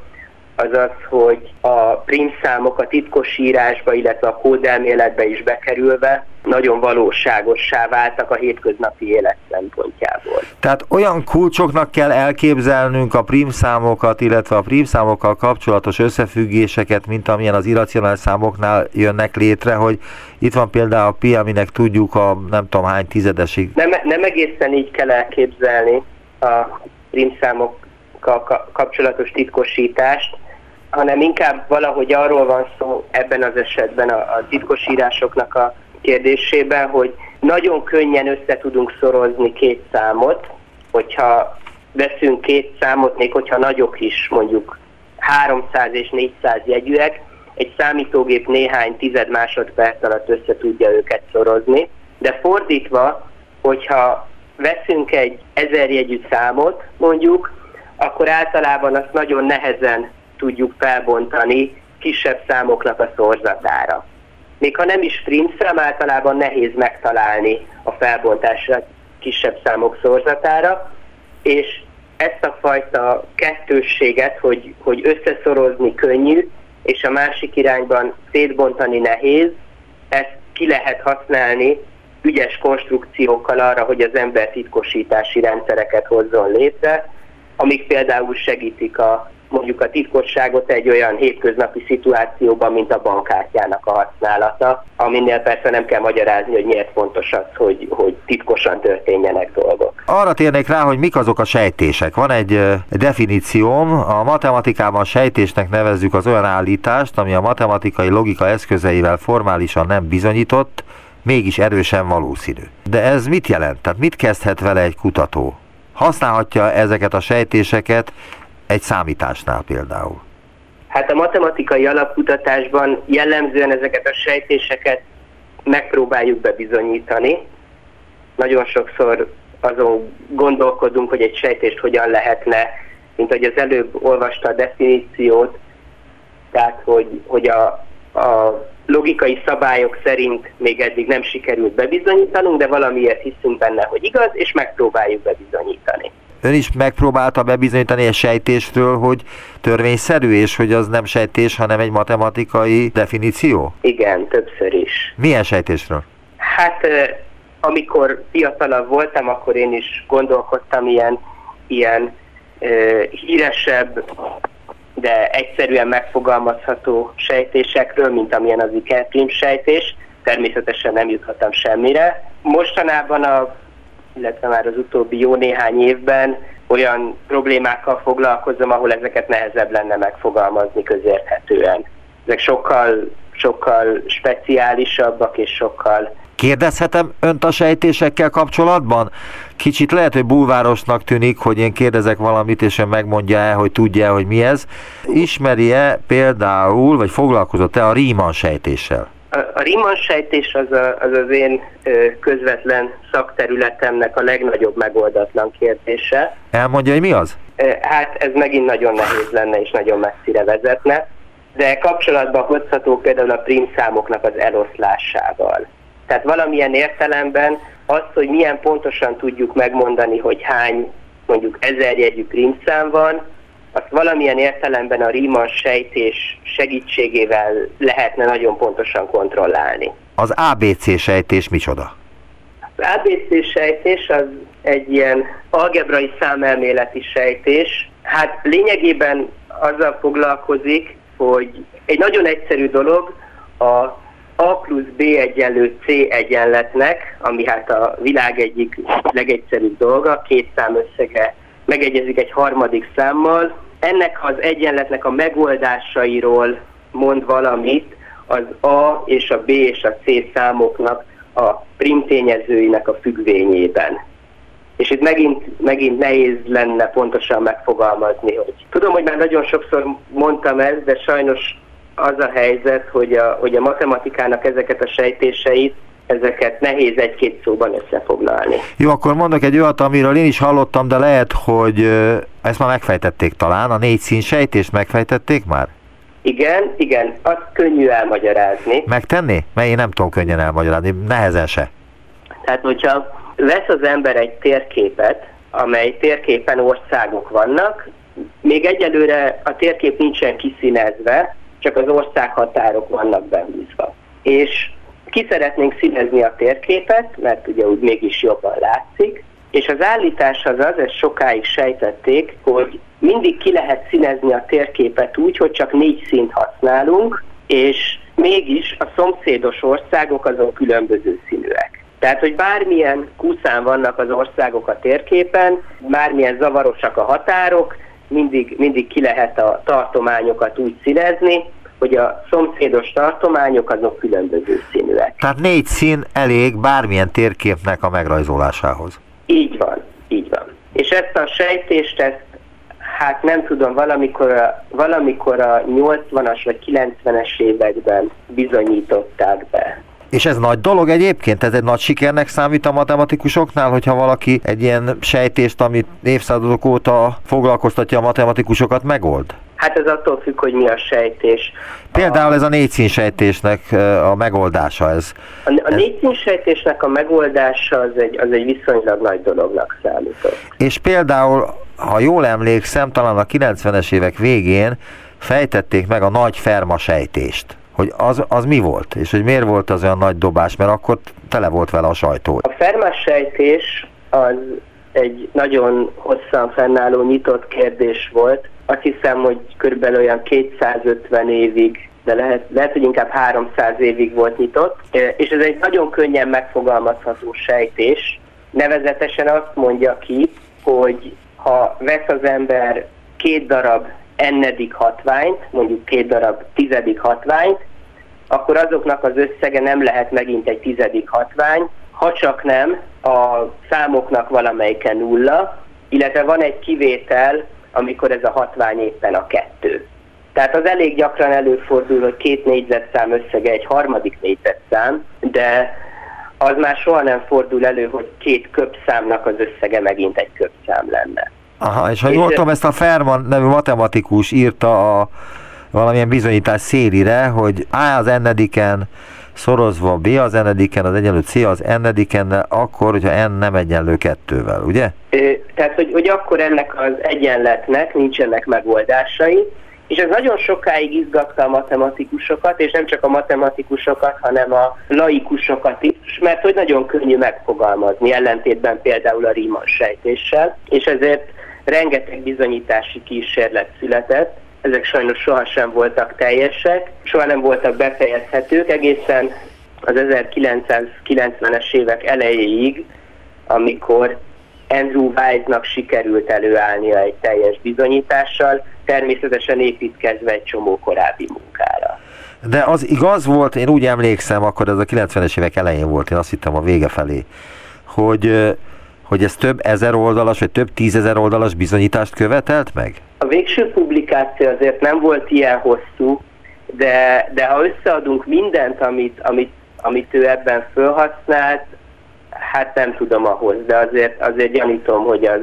az az, hogy a prímszámok a titkosírásba, illetve a kódelméletbe is bekerülve nagyon valóságossá váltak a hétköznapi élet szempontjából. Tehát olyan kulcsoknak kell elképzelnünk a prímszámokat, illetve a prímszámokkal kapcsolatos összefüggéseket, mint amilyen az irracionális számoknál jönnek létre, hogy itt van például a pi, aminek tudjuk a nem tudom hány tizedesig. Nem, nem egészen így kell elképzelni a prímszámokkal kapcsolatos titkosítást, hanem inkább valahogy arról van szó ebben az esetben a, a titkosírásoknak a kérdésében, hogy nagyon könnyen össze tudunk szorozni két számot, hogyha veszünk két számot, még hogyha nagyok is, mondjuk 300 és 400 jegyűek, egy számítógép néhány tized másodperc alatt össze tudja őket szorozni, de fordítva, hogyha veszünk egy ezer jegyű számot, mondjuk, akkor általában azt nagyon nehezen tudjuk felbontani kisebb számoknak a szorzatára. Még ha nem is szám, általában nehéz megtalálni a felbontásra kisebb számok szorzatára, és ezt a fajta kettősséget, hogy, hogy összeszorozni könnyű, és a másik irányban szétbontani nehéz, ezt ki lehet használni ügyes konstrukciókkal arra, hogy az ember titkosítási rendszereket hozzon létre, amik például segítik a mondjuk a titkosságot egy olyan hétköznapi szituációban, mint a bankkártyának a használata, aminél persze nem kell magyarázni, hogy miért fontos az, hogy, hogy titkosan történjenek dolgok. Arra térnék rá, hogy mik azok a sejtések. Van egy definícióm, a matematikában sejtésnek nevezzük az olyan állítást, ami a matematikai logika eszközeivel formálisan nem bizonyított, mégis erősen valószínű. De ez mit jelent? Tehát mit kezdhet vele egy kutató? Használhatja ezeket a sejtéseket egy számításnál például? Hát a matematikai alapkutatásban jellemzően ezeket a sejtéseket megpróbáljuk bebizonyítani. Nagyon sokszor azon gondolkodunk, hogy egy sejtést hogyan lehetne, mint hogy az előbb olvasta a definíciót, tehát hogy, hogy a, a logikai szabályok szerint még eddig nem sikerült bebizonyítanunk, de valamiért hiszünk benne, hogy igaz, és megpróbáljuk bebizonyítani. Ön is megpróbálta bebizonyítani egy sejtésről, hogy törvényszerű, és hogy az nem sejtés, hanem egy matematikai definíció? Igen, többször is. Milyen sejtésről? Hát amikor fiatalabb voltam, akkor én is gondolkodtam ilyen, ilyen uh, híresebb, de egyszerűen megfogalmazható sejtésekről, mint amilyen az ikerprim sejtés. Természetesen nem juthattam semmire. Mostanában a illetve már az utóbbi jó néhány évben olyan problémákkal foglalkozom, ahol ezeket nehezebb lenne megfogalmazni közérthetően. Ezek sokkal, sokkal speciálisabbak és sokkal Kérdezhetem önt a sejtésekkel kapcsolatban? Kicsit lehet, hogy bulvárosnak tűnik, hogy én kérdezek valamit, és ön megmondja el, hogy tudja hogy mi ez. Ismeri-e például, vagy foglalkozott-e a Riemann sejtéssel? A, a Riemann sejtés az, a, az az én közvetlen szakterületemnek a legnagyobb megoldatlan kérdése. Elmondja, hogy mi az? Hát ez megint nagyon nehéz lenne és nagyon messzire vezetne, de kapcsolatban hozható például a számoknak az eloszlásával. Tehát valamilyen értelemben azt, hogy milyen pontosan tudjuk megmondani, hogy hány mondjuk ezerjegyű prímszám van, azt valamilyen értelemben a Riemann sejtés segítségével lehetne nagyon pontosan kontrollálni. Az ABC sejtés micsoda? Az ABC sejtés az egy ilyen algebrai számelméleti sejtés. Hát lényegében azzal foglalkozik, hogy egy nagyon egyszerű dolog, a a plusz B egyenlő C egyenletnek, ami hát a világ egyik legegyszerűbb dolga, két szám összege megegyezik egy harmadik számmal. Ennek az egyenletnek a megoldásairól mond valamit az A és a B és a C számoknak a primtényezőinek a függvényében. És itt megint, megint nehéz lenne pontosan megfogalmazni, hogy tudom, hogy már nagyon sokszor mondtam ezt, de sajnos az a helyzet, hogy a, hogy a matematikának ezeket a sejtéseit ezeket nehéz egy-két szóban összefoglalni. Jó, akkor mondok egy olyat, amiről én is hallottam, de lehet, hogy ezt már megfejtették talán, a négy szín sejtést megfejtették már? Igen, igen, azt könnyű elmagyarázni. Megtenni? Mert én nem tudom könnyen elmagyarázni, nehezen se. Tehát, hogyha vesz az ember egy térképet, amely térképen országok vannak, még egyelőre a térkép nincsen kiszínezve, csak az országhatárok vannak behúzva. És ki szeretnénk színezni a térképet, mert ugye úgy mégis jobban látszik, és az állítás az az, ezt sokáig sejtették, hogy mindig ki lehet színezni a térképet úgy, hogy csak négy színt használunk, és mégis a szomszédos országok azon különböző színűek. Tehát, hogy bármilyen kuszán vannak az országok a térképen, bármilyen zavarosak a határok, mindig, mindig ki lehet a tartományokat úgy színezni, hogy a szomszédos tartományok azok különböző színűek. Tehát négy szín elég bármilyen térképnek a megrajzolásához. Így van, így van. És ezt a sejtést, ezt hát nem tudom, valamikor a, valamikor a 80-as vagy 90-es években bizonyították be. És ez nagy dolog egyébként? Ez egy nagy sikernek számít a matematikusoknál, hogyha valaki egy ilyen sejtést, amit évszázadok óta foglalkoztatja a matematikusokat, megold? Hát ez attól függ, hogy mi a sejtés. Például ez a négyszín sejtésnek a megoldása ez. A, a négyszín sejtésnek a megoldása az egy, az egy viszonylag nagy dolognak számított. És például, ha jól emlékszem, talán a 90-es évek végén fejtették meg a nagy ferma sejtést hogy az, az mi volt, és hogy miért volt az olyan nagy dobás, mert akkor tele volt vele a sajtó. A fermas sejtés az egy nagyon hosszan fennálló nyitott kérdés volt. Azt hiszem, hogy körülbelül olyan 250 évig de lehet, lehet, hogy inkább 300 évig volt nyitott, és ez egy nagyon könnyen megfogalmazható sejtés. Nevezetesen azt mondja ki, hogy ha vesz az ember két darab ennedik hatványt, mondjuk két darab tizedik hatványt, akkor azoknak az összege nem lehet megint egy tizedik hatvány, ha csak nem a számoknak valamelyike nulla, illetve van egy kivétel, amikor ez a hatvány éppen a kettő. Tehát az elég gyakran előfordul, hogy két négyzetszám összege egy harmadik négyzetszám, de az már soha nem fordul elő, hogy két köpszámnak az összege megint egy köpszám lenne. Aha, és ha jól tudom, ezt a Ferman nevű matematikus írta a valamilyen bizonyítás szélire, hogy A az ennediken szorozva B az ennediken, az egyenlő C az ennediken, akkor, hogyha n nem egyenlő kettővel, ugye? Tehát, hogy, hogy akkor ennek az egyenletnek nincsenek megoldásai, és ez nagyon sokáig izgatta a matematikusokat, és nem csak a matematikusokat, hanem a laikusokat is, mert hogy nagyon könnyű megfogalmazni, ellentétben például a Riemann sejtéssel, és ezért rengeteg bizonyítási kísérlet született, ezek sajnos sohasem voltak teljesek, soha nem voltak befejezhetők, egészen az 1990-es évek elejéig, amikor Andrew Wise-nak sikerült előállnia egy teljes bizonyítással, természetesen építkezve egy csomó korábbi munkára. De az igaz volt, én úgy emlékszem, akkor ez a 90-es évek elején volt, én azt hittem a vége felé, hogy hogy ez több ezer oldalas, vagy több tízezer oldalas bizonyítást követelt meg? A végső publikáció azért nem volt ilyen hosszú, de, de ha összeadunk mindent, amit, amit, amit ő ebben felhasznált, hát nem tudom ahhoz, de azért, azért gyanítom, hogy az,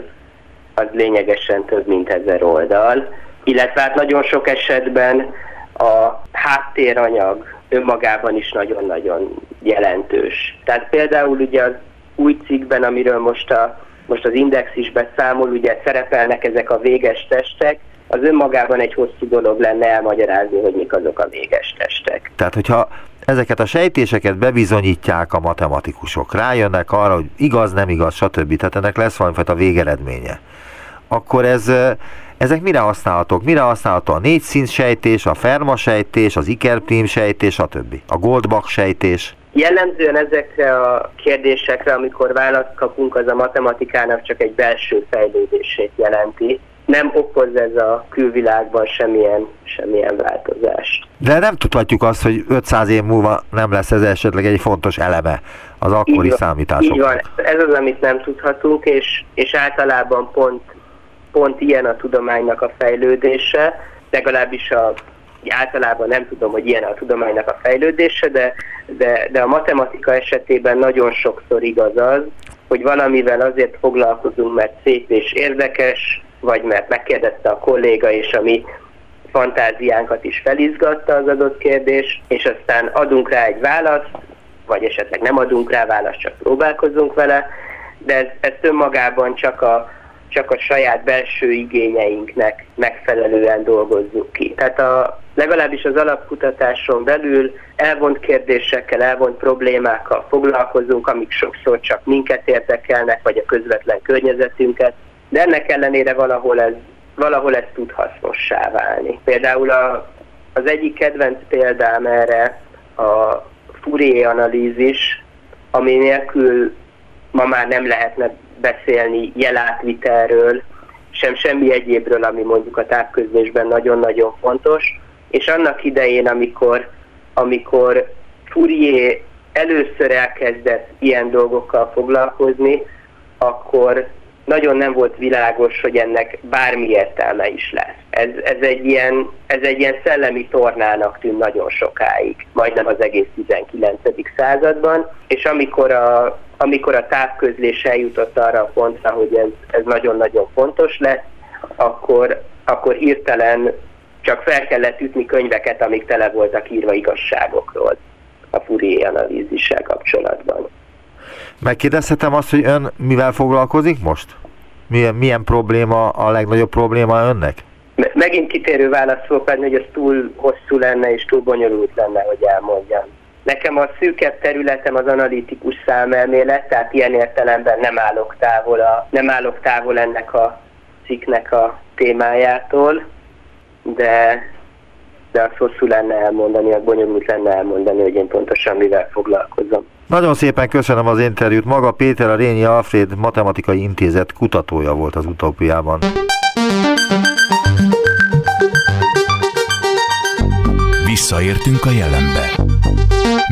az lényegesen több, mint ezer oldal. Illetve hát nagyon sok esetben a háttéranyag önmagában is nagyon-nagyon jelentős. Tehát például ugye az új cikkben, amiről most, a, most az Index is beszámol, ugye szerepelnek ezek a véges testek, az önmagában egy hosszú dolog lenne elmagyarázni, hogy mik azok a véges testek. Tehát, hogyha ezeket a sejtéseket bebizonyítják a matematikusok, rájönnek arra, hogy igaz, nem igaz, stb. Tehát ennek lesz valamifajta végeredménye. Akkor ez, ezek mire használhatók? Mire használható a négy szint sejtés, a ferma sejtés, az ikerprim sejtés, stb. A goldbach sejtés? Jellemzően ezekre a kérdésekre, amikor választ kapunk, az a matematikának csak egy belső fejlődését jelenti nem okoz ez a külvilágban semmilyen, semmilyen változást. De nem tudhatjuk azt, hogy 500 év múlva nem lesz ez esetleg egy fontos eleme az akkori így számításoknak. Így van, ez az, amit nem tudhatunk, és, és általában pont, pont ilyen a tudománynak a fejlődése, legalábbis a általában nem tudom, hogy ilyen a tudománynak a fejlődése, de, de, de a matematika esetében nagyon sokszor igaz az, hogy valamivel azért foglalkozunk, mert szép és érdekes, vagy mert megkérdezte a kolléga, és a mi fantáziánkat is felizgatta az adott kérdés, és aztán adunk rá egy választ, vagy esetleg nem adunk rá választ, csak próbálkozunk vele, de ez, ez önmagában csak a, csak a saját belső igényeinknek megfelelően dolgozzuk ki. Tehát a, legalábbis az alapkutatáson belül elvont kérdésekkel, elvont problémákkal foglalkozunk, amik sokszor csak minket érdekelnek, vagy a közvetlen környezetünket, de ennek ellenére valahol ez, valahol ez tud hasznossá válni. Például a, az egyik kedvenc példám erre a Fourier analízis, ami nélkül ma már nem lehetne beszélni jelátvitelről, sem semmi egyébről, ami mondjuk a távközlésben nagyon-nagyon fontos. És annak idején, amikor, amikor Fourier először elkezdett ilyen dolgokkal foglalkozni, akkor nagyon nem volt világos, hogy ennek bármi értelme is lesz. Ez, ez, egy ilyen, ez egy ilyen szellemi tornának tűnt nagyon sokáig, majdnem az egész 19. században, és amikor a, amikor a távközlés eljutott arra a pontra, hogy ez, ez nagyon-nagyon fontos lesz, akkor, akkor hirtelen csak fel kellett ütni könyveket, amik tele voltak írva igazságokról a Fourier analízissel kapcsolatban. Megkérdezhetem azt, hogy ön mivel foglalkozik most? Milyen, milyen probléma a legnagyobb probléma önnek? Megint kitérő válasz fogok adni, hogy ez túl hosszú lenne és túl bonyolult lenne, hogy elmondjam. Nekem a szűkebb területem az analitikus számelmélet, tehát ilyen értelemben nem állok távol, a, nem állok távol ennek a cikknek a témájától, de de az hosszú lenne elmondani, az bonyolult lenne elmondani, hogy én pontosan mivel foglalkozom. Nagyon szépen köszönöm az interjút. Maga Péter a Rényi Alfred Matematikai Intézet kutatója volt az utópiában. Visszaértünk a jelenbe.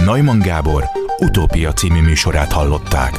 Neumann Gábor utópia című műsorát hallották.